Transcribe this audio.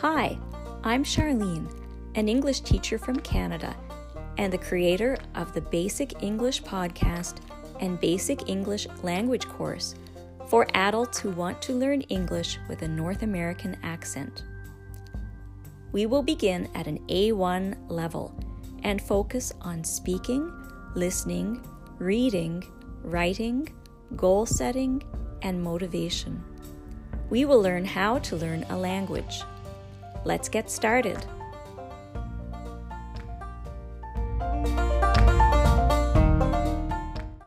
Hi, I'm Charlene, an English teacher from Canada and the creator of the Basic English podcast and Basic English language course for adults who want to learn English with a North American accent. We will begin at an A1 level and focus on speaking, listening, reading, writing, goal setting, and motivation. We will learn how to learn a language. Let's get started.